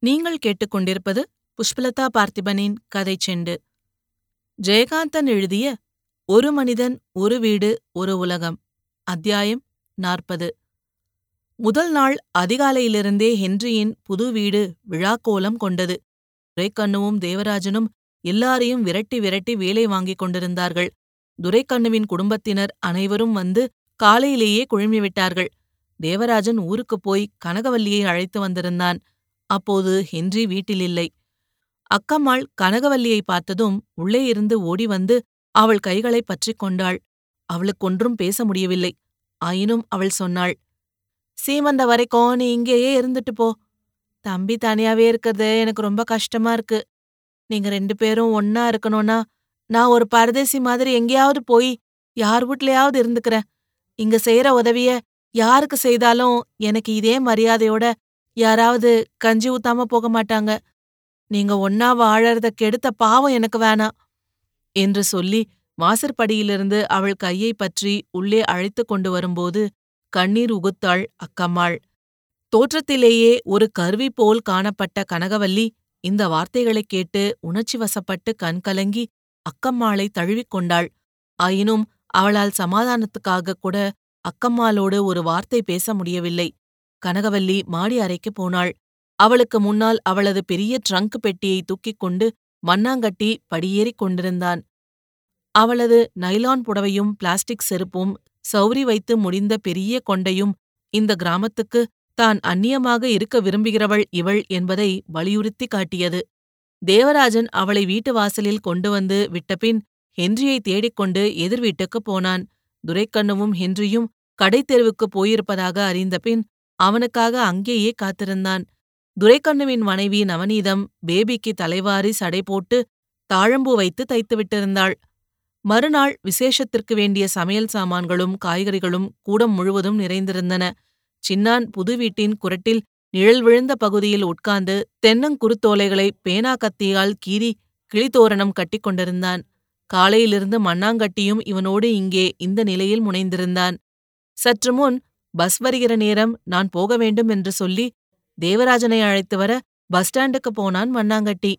நீங்கள் கேட்டுக்கொண்டிருப்பது புஷ்பலதா பார்த்திபனின் கதை செண்டு. ஜெயகாந்தன் எழுதிய ஒரு மனிதன் ஒரு வீடு ஒரு உலகம் அத்தியாயம் நாற்பது. முதல் நாள் அதிகாலையிலிருந்தே ஹென்ரியின் புது வீடு விழாக்கோலம் கொண்டது. துரைக்கண்ணுவும் தேவராஜனும் எல்லாரையும் விரட்டி விரட்டி வேலை வாங்கிக் கொண்டிருந்தார்கள். துரைக்கண்ணுவின் குடும்பத்தினர் அனைவரும் வந்து காலையிலேயே குழுமிவிட்டார்கள். தேவராஜன் ஊருக்குப் போய் கனகவல்லியை அழைத்து வந்திருந்தான். அப்போது ஹென்றி வீட்டில் இல்லை அக்கம்மாள் கனகவல்லியை பார்த்ததும் உள்ளே இருந்து ஓடி வந்து அவள் கைகளை பற்றிக் கொண்டாள். அவளுக்கொன்றும் பேச முடியவில்லை. ஆயினும் அவள் சொன்னாள் சீமந்த வரைக்கும் நீ இங்கேயே இருந்துட்டு போ. தம்பி தனியாவே இருக்கிறது எனக்கு ரொம்ப கஷ்டமா இருக்கு. நீங்க ரெண்டு பேரும் ஒன்னா இருக்கணும்னா நான் ஒரு பரதேசி மாதிரி எங்கேயாவது போய் யார் வீட்லயாவது இருந்துக்கிறேன். இங்க செய்யற உதவிய யாருக்கு செய்தாலும் எனக்கு இதே மரியாதையோட யாராவது கஞ்சி ஊத்தாம போக மாட்டாங்க. நீங்க ஒன்னா வாழறத கெடுத்த பாவம் எனக்கு வேணாம் என்று சொல்லி வாசற்படியிலிருந்து அவள் கையை பற்றி உள்ளே அழைத்து கொண்டு வரும்போது கண்ணீர் உகுத்தாள் அக்கம்மாள். தோற்றத்திலேயே ஒரு கருவி போல் காணப்பட்ட கனகவல்லி இந்த வார்த்தைகளைக் கேட்டு உணர்ச்சி வசப்பட்டு கண்கலங்கி அக்கம்மாளை தழுவிக் கொண்டாள். ஆயினும் அவளால் சமாதானத்துக்காக கூட அக்கம்மாளோடு ஒரு வார்த்தை பேச முடியவில்லை. கனகவல்லி மாடி அறைக்கு போனாள். அவளுக்கு முன்னால் அவளது பெரிய ட்ரங்க் பெட்டியை தூக்கிக் கொண்டு மண்ணாங்கட்டி படியேறிக் கொண்டிருந்தான். அவளது நைலான் புடவையும் பிளாஸ்டிக் செருப்பும் சௌரி வைத்து முடிந்த பெரிய கொண்டையும் இந்த கிராமத்துக்கு தான் அந்நியமாக இருக்க விரும்புகிறவள் இவள் என்பதை வலியுறுத்தி காட்டியது. தேவராஜன் அவளை வீட்டு வாசலில் கொண்டு வந்து விட்டபின் ஹென்ரியை தேடிக்கொண்டு எதிர் வீட்டுக்குப் போனான். துரைக்கண்ணுவும் ஹென்ரியும் கடைத்தெருவுக்குப் போயிருப்பதாக அறிந்தபின் அவனுக்காக அங்கேயே காத்திருந்தான். துரைக்கண்ணுவின் மனைவி நவநீதம் பேபிக்கு தலைவாரி சடை போட்டு தாழம்பூ வைத்து தைத்து விட்டிருந்தாள் மறுநாள் விசேஷத்திற்கு வேண்டிய சமையல் சாமான்களும் காய்கறிகளும் கூடம் முழுவதும் நிறைந்திருந்தன. சின்னான் புது வீட்டின் குரட்டில் நிழல் விழுந்த பகுதியில் உட்கார்ந்து தென்னங்குருத்தோலைகளை பேனா கத்தியால் கீறி கிளித்தோரணம் கட்டிக் கொண்டிருந்தான். காலையிலிருந்து மண்ணாங்கட்டியும் இவனோடு இங்கே இந்த நிலையில் முனைந்திருந்தான். சற்று முன் பஸ் வருகிற நேரம் நான் போக வேண்டும் என்று சொல்லி தேவராஜனை அழைத்து வர பஸ் ஸ்டாண்டுக்கு போனான் மண்ணாங்கட்டி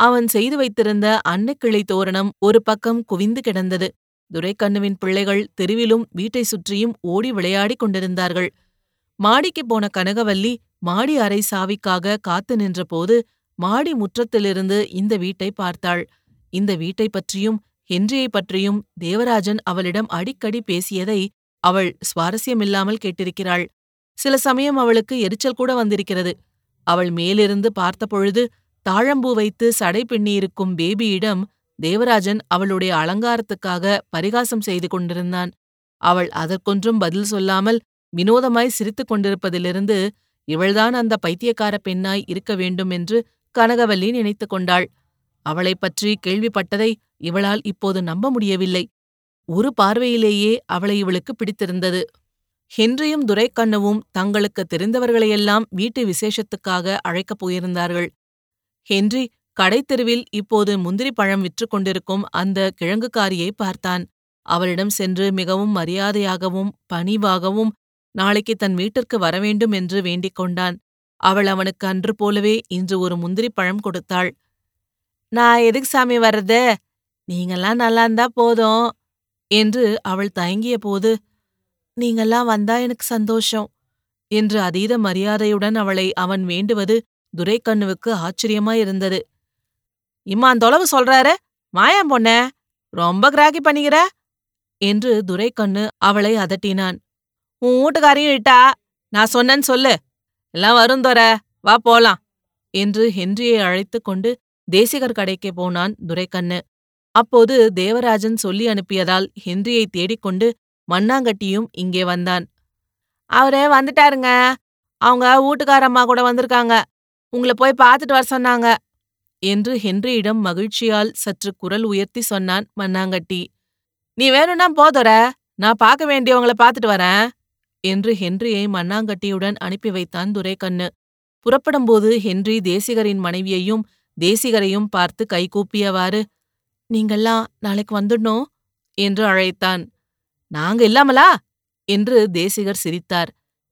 அவன் செய்து வைத்திருந்த அன்னக்கிளை தோரணம் ஒரு பக்கம் குவிந்து கிடந்தது. துரைக்கண்ணுவின் பிள்ளைகள் தெருவிலும் வீட்டை சுற்றியும் ஓடி விளையாடிக் கொண்டிருந்தார்கள். மாடிக்கு போன கனகவல்லி மாடி அறை சாவிக்காக காத்து நின்றபோது மாடி முற்றத்திலிருந்து இந்த வீட்டை பார்த்தாள். இந்த வீட்டை பற்றியும் ஹென்ரியை பற்றியும் தேவராஜன் அவளிடம் அடிக்கடி பேசியதை அவள் சுவாரஸ்யமில்லாமல் கேட்டிருக்கிறாள். சில சமயம் அவளுக்கு எரிச்சல் கூட வந்திருக்கிறது. அவள் மேலிருந்து பார்த்தபொழுது தாழம்பூ வைத்து சடை பின்னியிருக்கும் பேபியிடம் தேவராஜன் அவளுடைய அலங்காரத்துக்காக பரிகாசம் செய்து கொண்டிருந்தான். அவள் அதற்கொன்றும் பதில் சொல்லாமல் வினோதமாய் சிரித்துக் கொண்டிருப்பதிலிருந்து இவள்தான் அந்த பைத்தியக்கார பெண்ணாய் இருக்க வேண்டும் என்று கனகவல்லி நினைத்து கொண்டாள். அவளைப் பற்றி கேள்விப்பட்டதை இவளால் இப்போது நம்ப முடியவில்லை. ஒரு பார்வையிலேயே அவளை இவளுக்கு பிடித்திருந்தது. ஹென்ரியும் துரைக்கண்ணுவும் தங்களுக்கு தெரிந்தவர்களையெல்லாம் வீட்டு விசேஷத்துக்காக அழைக்கப் போயிருந்தார்கள். ஹென்றி கடைத்தெருவில் இப்போது முந்திரி பழம் விற்று கொண்டிருக்கும் அந்த கிழங்குக்காரியை பார்த்தான். அவளிடம் சென்று மிகவும் மரியாதையாகவும் பணிவாகவும் நாளைக்கு தன் வீட்டிற்கு வரவேண்டும் என்று வேண்டிக் கொண்டான். அவள் அவனுக்கு அன்று போலவே இன்று ஒரு முந்திரி பழம் கொடுத்தாள். நான் எதுக்கு சாமி வர்றது? நீங்கெல்லாம் நல்லா இருந்தா போதும். என்று அவள் தயங்கிய போது நீங்கெல்லாம் வந்தா எனக்கு சந்தோஷம் என்று அதீத மரியாதையுடன் அவளை அவன் வேண்டுவது துரைக்கண்ணுவுக்கு ஆச்சரியமாயிருந்தது தொலைவு சொல்றாரு? மாயாம் பொண்ண ரொம்ப கிராக்கி பண்ணிக்கிற? என்று துரைக்கண்ணு அவளை அதட்டினான். உன் வீட்டுக்காரையும் இட்டா நான் சொன்னேன்னு சொல்லு. எல்லாம் வரும் தோற வா போலாம் என்று ஹென்ரியை அழைத்து கொண்டு தேசிகர் கடைக்கு போனான் துரைக்கண்ணு. அப்போது தேவராஜன் சொல்லி அனுப்பியதால் ஹென்ரியை தேடிக்கொண்டு மண்ணாங்கட்டியும் இங்கே வந்தான். அவரே வந்துட்டாருங்க. அவங்க வீட்டுக்காரம்மா கூட வந்திருக்காங்க. உங்களை போய் பார்த்துட்டு வர சொன்னாங்க. என்று ஹென்ரியிடம் மகிழ்ச்சியால் சற்று குரல் உயர்த்தி சொன்னான் மண்ணாங்கட்டி. நீ வேணும்னா போதொர நான் பார்க்க வேண்டியவங்கள பார்த்துட்டு வரேன். என்று ஹென்ரியை மண்ணாங்கட்டியுடன் அனுப்பி வைத்தான் துரைக்கண்ணு. புறப்படும்போது ஹென்றி தேசிகரின் மனைவியையும் தேசிகரையும் பார்த்து கைகூப்பியவாறு நீங்கெல்லாம் நாளைக்கு வந்துடணும் என்று அழைத்தான். நாங்க இல்லாமலா? என்று தேசிகர் சிரித்தார்.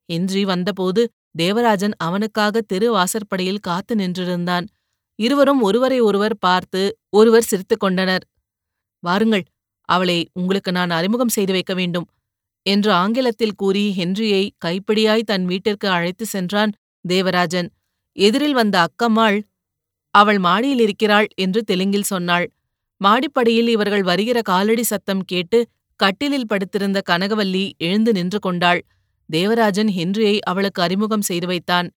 ஹென்றி வந்தபோது தேவராஜன் அவனுக்காக தெரு வாசற்படியில் காத்து நின்றிருந்தான். இருவரும் ஒருவரை ஒருவர் பார்த்து ஒருவர் சிரித்துக் கொண்டனர். வாருங்கள் அவளை உங்களுக்கு நான் அறிமுகம் செய்து வைக்க வேண்டும் என்று ஆங்கிலத்தில் கூறி ஹென்ரியை கைப்பிடியாய் தன் வீட்டிற்கு அழைத்து சென்றான் தேவராஜன். எதிரில் வந்த அக்கம்மாள் அவள் மாடியில் இருக்கிறாள் என்று தெலுங்கில் சொன்னாள். மாடிப்படியில் இவர்கள் வருகிற காலடி சத்தம் கேட்டு கட்டிலில் படுத்திருந்த கனகவல்லி எழுந்து நின்று கொண்டாள். தேவராஜன் ஹென்ரியை அவளுக்கு அறிமுகம் செய்து வைத்தான்.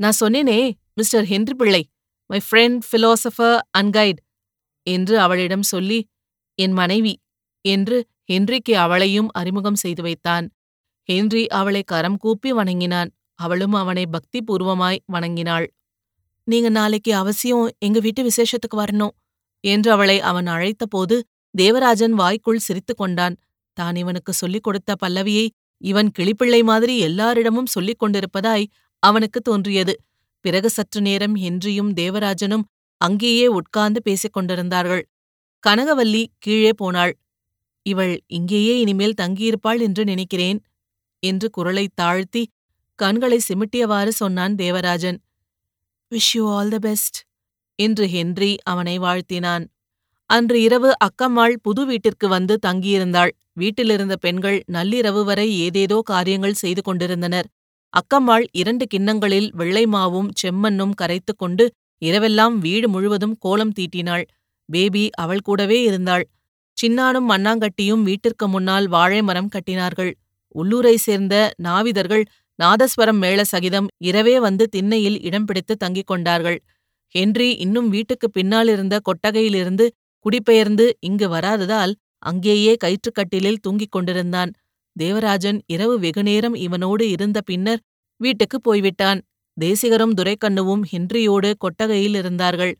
நான் சொன்னேனே mister Henry Pillai my friend philosopher and guide என்று அவளிடம் சொல்லி என் மனைவி என்று ஹென்றிக்கு அவளையும் அறிமுகம் செய்து வைத்தான். ஹென்றி அவளை கரம் கூப்பி வணங்கினான். அவளும் அவனை பக்தி பூர்வமாய் வணங்கினாள். நீங்க நாளைக்கு அவசியம் எங்க வீட்டு விசேஷத்துக்கு வரணும். என்று அவளை அவன் அழைத்தபோது தேவராஜன் வாய்க்குள் சிரித்துக் கொண்டான். தான் இவனுக்கு சொல்லிக் கொடுத்த பல்லவியை இவன் கிளிப்பிள்ளை மாதிரி எல்லாரிடமும் சொல்லிக் கொண்டிருப்பதாய் அவனுக்கு தோன்றியது. பிறகு சற்று நேரம் ஹென்றியும் தேவராஜனும் அங்கேயே உட்கார்ந்து பேசிக் கொண்டிருந்தார்கள். கனகவல்லி கீழே போனாள். இவள் இங்கேயே இனிமேல் தங்கியிருப்பாள் என்று நினைக்கிறேன் என்று குரலை தாழ்த்தி கண்களை சிமிட்டியவாறு சொன்னான் Devarajan. Wish you all the best என்று ஹென்றி அவனை வாழ்த்தினான். அன்று இரவு அக்கம்மாள் புது வீட்டிற்கு வந்து தங்கியிருந்தாள். வீட்டிலிருந்த பெண்கள் நள்ளிரவு வரை ஏதேதோ காரியங்கள் செய்து கொண்டிருந்தனர். அக்கம்மாள் இரண்டு கிண்ணங்களில் வெள்ளை மாவும் செம்மண்ணும் கரைத்துக் கொண்டு இரவெல்லாம் வீடு முழுவதும் கோலம் தீட்டினாள். பேபி அவள் கூடவே இருந்தாள். சின்னானும் மண்ணாங்கட்டியும் வீட்டிற்கு முன்னால் வாழை மரம் கட்டினார்கள். உள்ளூரை சேர்ந்த நாவிதர்கள் நாதஸ்வரம் மேள சகிதம் இரவே வந்து திண்ணையில் இடம் பிடித்து தங்கிக் கொண்டார்கள். ஹென்றி இன்னும் வீட்டுக்கு பின்னாலிருந்த கொட்டகையிலிருந்து குடிபெயர்ந்து இங்கு வராததால் அங்கேயே கயிற்றுக்கட்டிலில் தூங்கிக் கொண்டிருந்தான். தேவராஜன் இரவு வெகுநேரம் இவனோடு இருந்த பின்னர் வீட்டுக்குப் போய்விட்டான். தேசிகரும் துரைக்கண்ணுவும் ஹென்றியோடு கொட்டகையில் இருந்தார்கள்.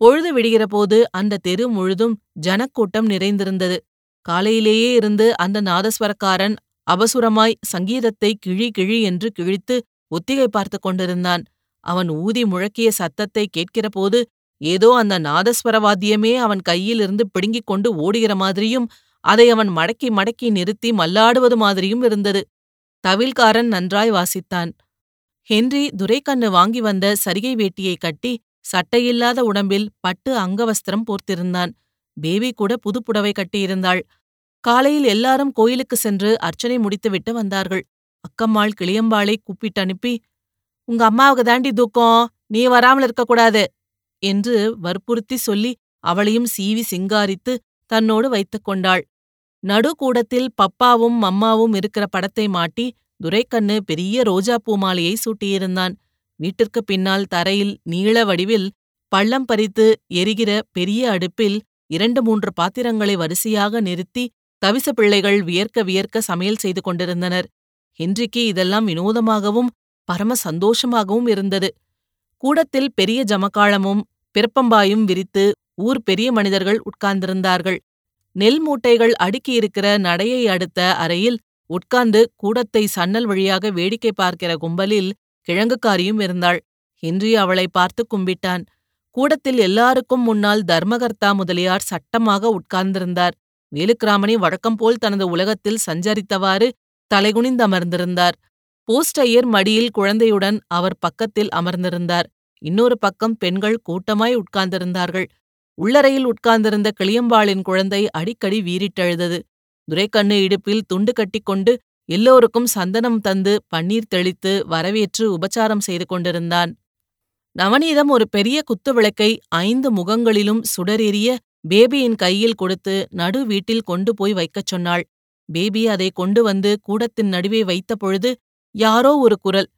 பொழுது விடுகிறபோது அந்த தெரு முழுதும் ஜனக்கூட்டம் நிறைந்திருந்தது. காலையிலேயே இருந்து அந்த நாதஸ்வரக்காரன் அபசுரமாய் சங்கீதத்தை கிழி கிழி என்று கிழித்து ஒத்திகை பார்த்து கொண்டிருந்தான். அவன் ஊதி முழக்கிய சத்தத்தை கேட்கிறபோது ஏதோ அந்த நாதஸ்வரவாத்தியமே அவன் கையிலிருந்து பிடுங்கிக் கொண்டு ஓடுகிற மாதிரியும் அதை அவன் மடக்கி மடக்கி நிறுத்தி மல்லாடுவது மாதிரியும் இருந்தது. தவில்காரன் நன்றாய் வாசித்தான். ஹென்றி துரைக்கண்ணு வாங்கி வந்த சரிகை வேட்டியை கட்டி சட்டையில்லாத உடம்பில் பட்டு அங்கவஸ்திரம் போர்த்திருந்தான். பேபி கூட புதுப்புடவை புடவை கட்டியிருந்தாள். காலையில் எல்லாரும் கோயிலுக்கு சென்று அர்ச்சனை முடித்துவிட்டு வந்தார்கள். அக்கம்மாள் கிளியம்பாளை கூப்பிட்டு அனுப்பி உங்க அம்மாவுக்கு தாண்டி தூக்கம். நீ வராமல் இருக்கக்கூடாது. என்று வற்புறுத்தி சொல்லி அவளையும் சீவி சிங்காரித்து தன்னோடு வைத்துக் கொண்டாள். நடுக்கூடத்தில் பப்பாவும் மம்மாவும் இருக்கிற படத்தை மாட்டி துரைக்கண்ணு பெரிய ரோஜா பூமாலையை சூட்டியிருந்தான். வீட்டிற்கு பின்னால் தரையில் நீள வடிவில் பள்ளம் பறித்து எரிகிற பெரிய அடுப்பில் இரண்டு மூன்று பாத்திரங்களை வரிசையாக நிறுத்தி தவிச பிள்ளைகள் வியர்க்க வியர்க்க சமையல் செய்து கொண்டிருந்தனர். ஹென்றிக்கு இதெல்லாம் வினோதமாகவும் பரம சந்தோஷமாகவும் இருந்தது. கூடத்தில் பெரிய ஜமக்காளமும் பிறப்பம்பாயும் விரித்து ஊர் பெரிய மனிதர்கள் உட்கார்ந்திருந்தார்கள். நெல் மூட்டைகள் அடுக்கியிருக்கிற நடையை அடுத்த அறையில் உட்கார்ந்து கூடத்தை சன்னல் வழியாக வேடிக்கை பார்க்கிற கும்பலில் கிழங்குக்காரியும் இருந்தாள். ஹென்றி அவளை பார்த்து கும்பிட்டான். கூடத்தில் எல்லாருக்கும் முன்னால் தர்மகர்த்தா முதலியார் சட்டமாக உட்கார்ந்திருந்தார். வேலுக்கிராமணி வழக்கம்போல் தனது உலகத்தில் சஞ்சரித்தவாறு தலைகுனிந்து அமர்ந்திருந்தார். போஸ்டையர் மடியில் குழந்தையுடன் அவர் பக்கத்தில் அமர்ந்திருந்தார். இன்னொரு பக்கம் பெண்கள் கூட்டமாய் உட்கார்ந்திருந்தார்கள். உள்ளறையில் உட்கார்ந்திருந்த கிளியம்பாளின் குழந்தை அடிக்கடி வீறிட்டெழுதது. துரைக்கண்ணு இடுப்பில் துண்டு கட்டிக்கொண்டு எல்லோருக்கும் சந்தனம் தந்து பன்னீர் தெளித்து வரவேற்று உபச்சாரம் செய்து கொண்டிருந்தான். நவநீதம் ஒரு பெரிய குத்து விளக்கை ஐந்து முகங்களிலும் சுடரெரிய பேபியின் கையில் கொடுத்து நடு வீட்டில் கொண்டு போய் வைக்கச் சொன்னாள். பேபி அதை கொண்டு வந்து கூடத்தின் நடுவே வைத்த பொழுது யாரோ ஒரு குரல்.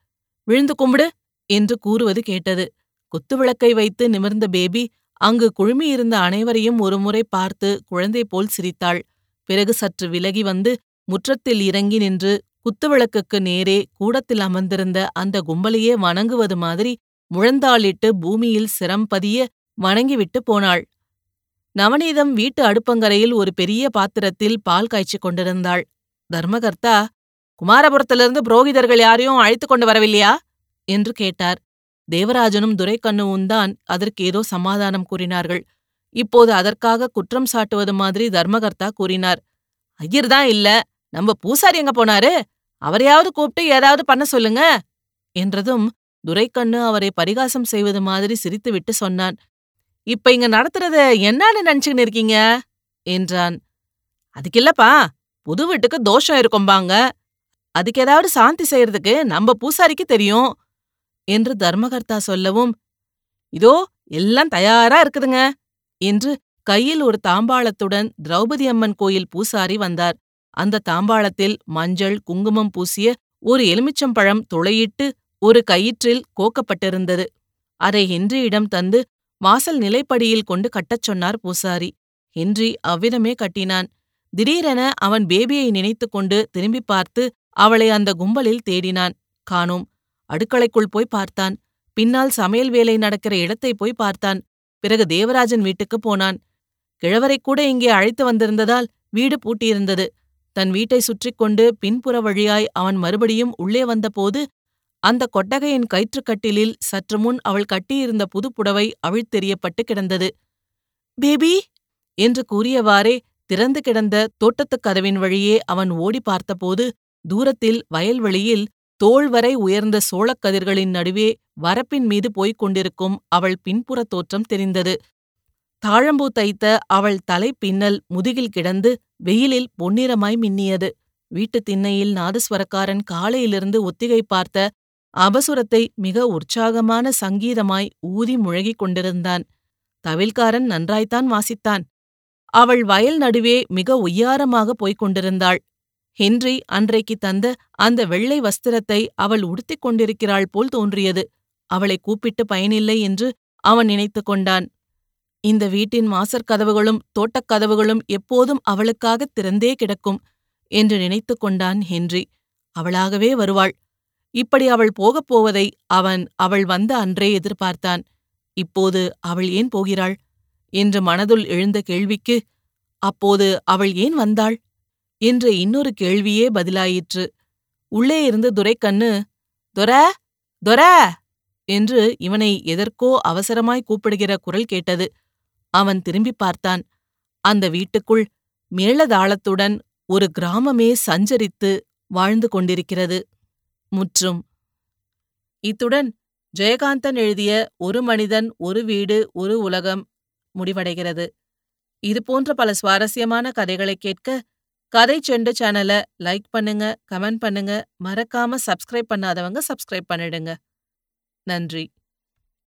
விழுந்து கும்பிடு என்று கூறுவது கேட்டது. குத்துவிளக்கை வைத்து நிமிர்ந்த பேபி அங்கு குழுமியிருந்த அனைவரையும் ஒருமுறை பார்த்து குழந்தை போல் சிரித்தாள். பிறகு சற்று விலகி வந்து முற்றத்தில் இறங்கி நின்று குத்துவிளக்குக்கு நேரே கூடத்தில் அமர்ந்திருந்த அந்த கும்பலையே வணங்குவது மாதிரி முழந்தாளிட்டு பூமியில் சிரம்பதிய வணங்கிவிட்டு போனாள். நவநீதம் வீட்டு அடுப்பங்கரையில் ஒரு பெரிய பாத்திரத்தில் பால் காய்ச்சிக் கொண்டிருந்தாள். தர்மகர்த்தா குமாரபுரத்திலிருந்து புரோகிதர்கள் யாரையும் அழைத்துக் கொண்டு வரவில்லையா? என்று கேட்டார். தேவராஜனும் துரைக்கண்ணுவும் தான் அதற்கு ஏதோ சமாதானம் கூறினார்கள். இப்போது அதற்காக குற்றம் சாட்டுவது மாதிரி தர்மகர்த்தா கூறினார். ஐயர் தான் இல்ல. நம்ம பூசாரி எங்க போனாரு? அவரையாவது கூப்பிட்டு ஏதாவது பண்ண சொல்லுங்க. என்றதும் துரைக்கண்ணு அவரை பரிகாசம் செய்வது மாதிரி சிரித்துவிட்டு சொன்னான். இப்ப இங்க நடத்துறத என்னன்னு நினைச்சுக்கின்னு இருக்கீங்க? என்றான். அதுக்கில்லப்பா புது வீட்டுக்கு தோஷம் இருக்கும்பாங்க. அதுக்கு ஏதாவது சாந்தி செய்யறதுக்கு நம்ம பூசாரிக்கு தெரியும் என்று தர்மகர்த்தா சொல்லவும் இதோ எல்லாம் தயாரா இருக்குதுங்க என்று கையில் ஒரு தாம்பாளத்துடன் திரௌபதி அம்மன் கோயில் பூசாரி வந்தார். அந்த தாம்பாளத்தில் மஞ்சள் குங்குமம் பூசிய ஒரு எலுமிச்சம்பழம் துளையிட்டு ஒரு கயிற்றில் கோக்கப்பட்டிருந்தது. அதை ஹென்றியிடம் தந்து வாசல் நிலைப்படியில் கொண்டு கட்டச் சொன்னார் பூசாரி. ஹென்றி அவ்விதமே கட்டினான். திடீரென அவன் பேபியை நினைத்துக் கொண்டு திரும்பி பார்த்து அவளை அந்த கும்பலில் தேடினான். காணோம். அடுக்களைக்குள் போய் பார்த்தான். பின்னால் சமையல் வேலை நடக்கிற இடத்தை போய் பார்த்தான். பிறகு தேவராஜன் வீட்டுக்குப் போனான். கிழவரை கூட இங்கே அழைத்து வந்திருந்ததால் வீடு பூட்டியிருந்தது. தன் வீட்டை சுற்றிக் கொண்டு பின்புற வழியாய் அவன் மறுபடியும் உள்ளே வந்தபோது அந்த கொட்டகையின் கயிற்றுக்கட்டிலில் சற்று முன் அவள் கட்டியிருந்த புதுப்புடவை புடவை அவிழ்த்தெறியப்பட்டு கிடந்தது. பேபி! என்று கூறியவாறே திறந்து கிடந்த தோட்டத்துக் கதவின் வழியே அவன் ஓடி பார்த்தபோது தூரத்தில் வயல்வெளியில் தோள் வரை உயர்ந்த சோளக்கதிர்களின் நடுவே வரப்பின் மீது போய்க் கொண்டிருக்கும் அவள் பின்புற தோற்றம் தெரிந்தது. தாழம்பூ தைத்த அவள் தலை பின்னல் முதுகில் கிடந்து வெயிலில் பொன்னிறமாய் மின்னியது. வீட்டுத் திண்ணையில் நாதஸ்வரக்காரன் காலையிலிருந்து ஒத்திகை பார்த்த அபசுரத்தை மிக உற்சாகமான சங்கீதமாய் ஊதி முழகிக் கொண்டிருந்தான். தவில்காரன் நன்றாய்த்தான் வாசித்தான். அவள் வயல் நடுவே மிக ஒய்யாரமாக போய்க் கொண்டிருந்தாள். ஹென்றி அன்றைக்கு தந்த அந்த வெள்ளை வஸ்திரத்தை அவள் உடுத்திக் கொண்டிருக்கிறாள் போல் தோன்றியது. அவளை கூப்பிட்டு பயனில்லை என்று அவன் நினைத்து கொண்டான். இந்த வீட்டின் மாசற் கதவுகளும் தோட்டக் கதவுகளும் எப்போதும் அவளுக்காகத் திறந்தே கிடக்கும் என்று நினைத்து கொண்டான் ஹென்றி. அவளாகவே வருவாள். இப்படி அவள் போகப் போவதை அவன் அவள் வந்த அன்றே எதிர்பார்த்தான். இப்போது அவள் ஏன் போகிறாள்? என்று மனதுள் எழுந்த கேள்விக்கு அப்போது அவள் ஏன் வந்தாள்? என்ற இன்னொரு கேள்வியே பதிலாயிற்று. உள்ளே இருந்த துரைக்கண்ணு தொர தொர! என்று இவனை எதற்கோ அவசரமாய் கூப்பிடுகிற குரல் கேட்டது. அவன் திரும்பிப் பார்த்தான். அந்த வீட்டுக்குள் மேளதாளத்துடன் ஒரு கிராமமே சஞ்சரித்து வாழ்ந்து கொண்டிருக்கிறது. முற்றும். இத்துடன் ஜெயகாந்தன் எழுதிய ஒரு மனிதன் ஒரு வீடு ஒரு உலகம் முடிவடைகிறது. இதுபோன்ற பல சுவாரஸ்யமான கதைகளைக் கேட்க கதை செண்டு சேனலை லைக் பண்ணுங்க கமெண்ட் பண்ணுங்க. மறக்காம சப்ஸ்கிரைப் பண்ணாதவங்க சப்ஸ்கிரைப் பண்ணிடுங்க. நன்றி.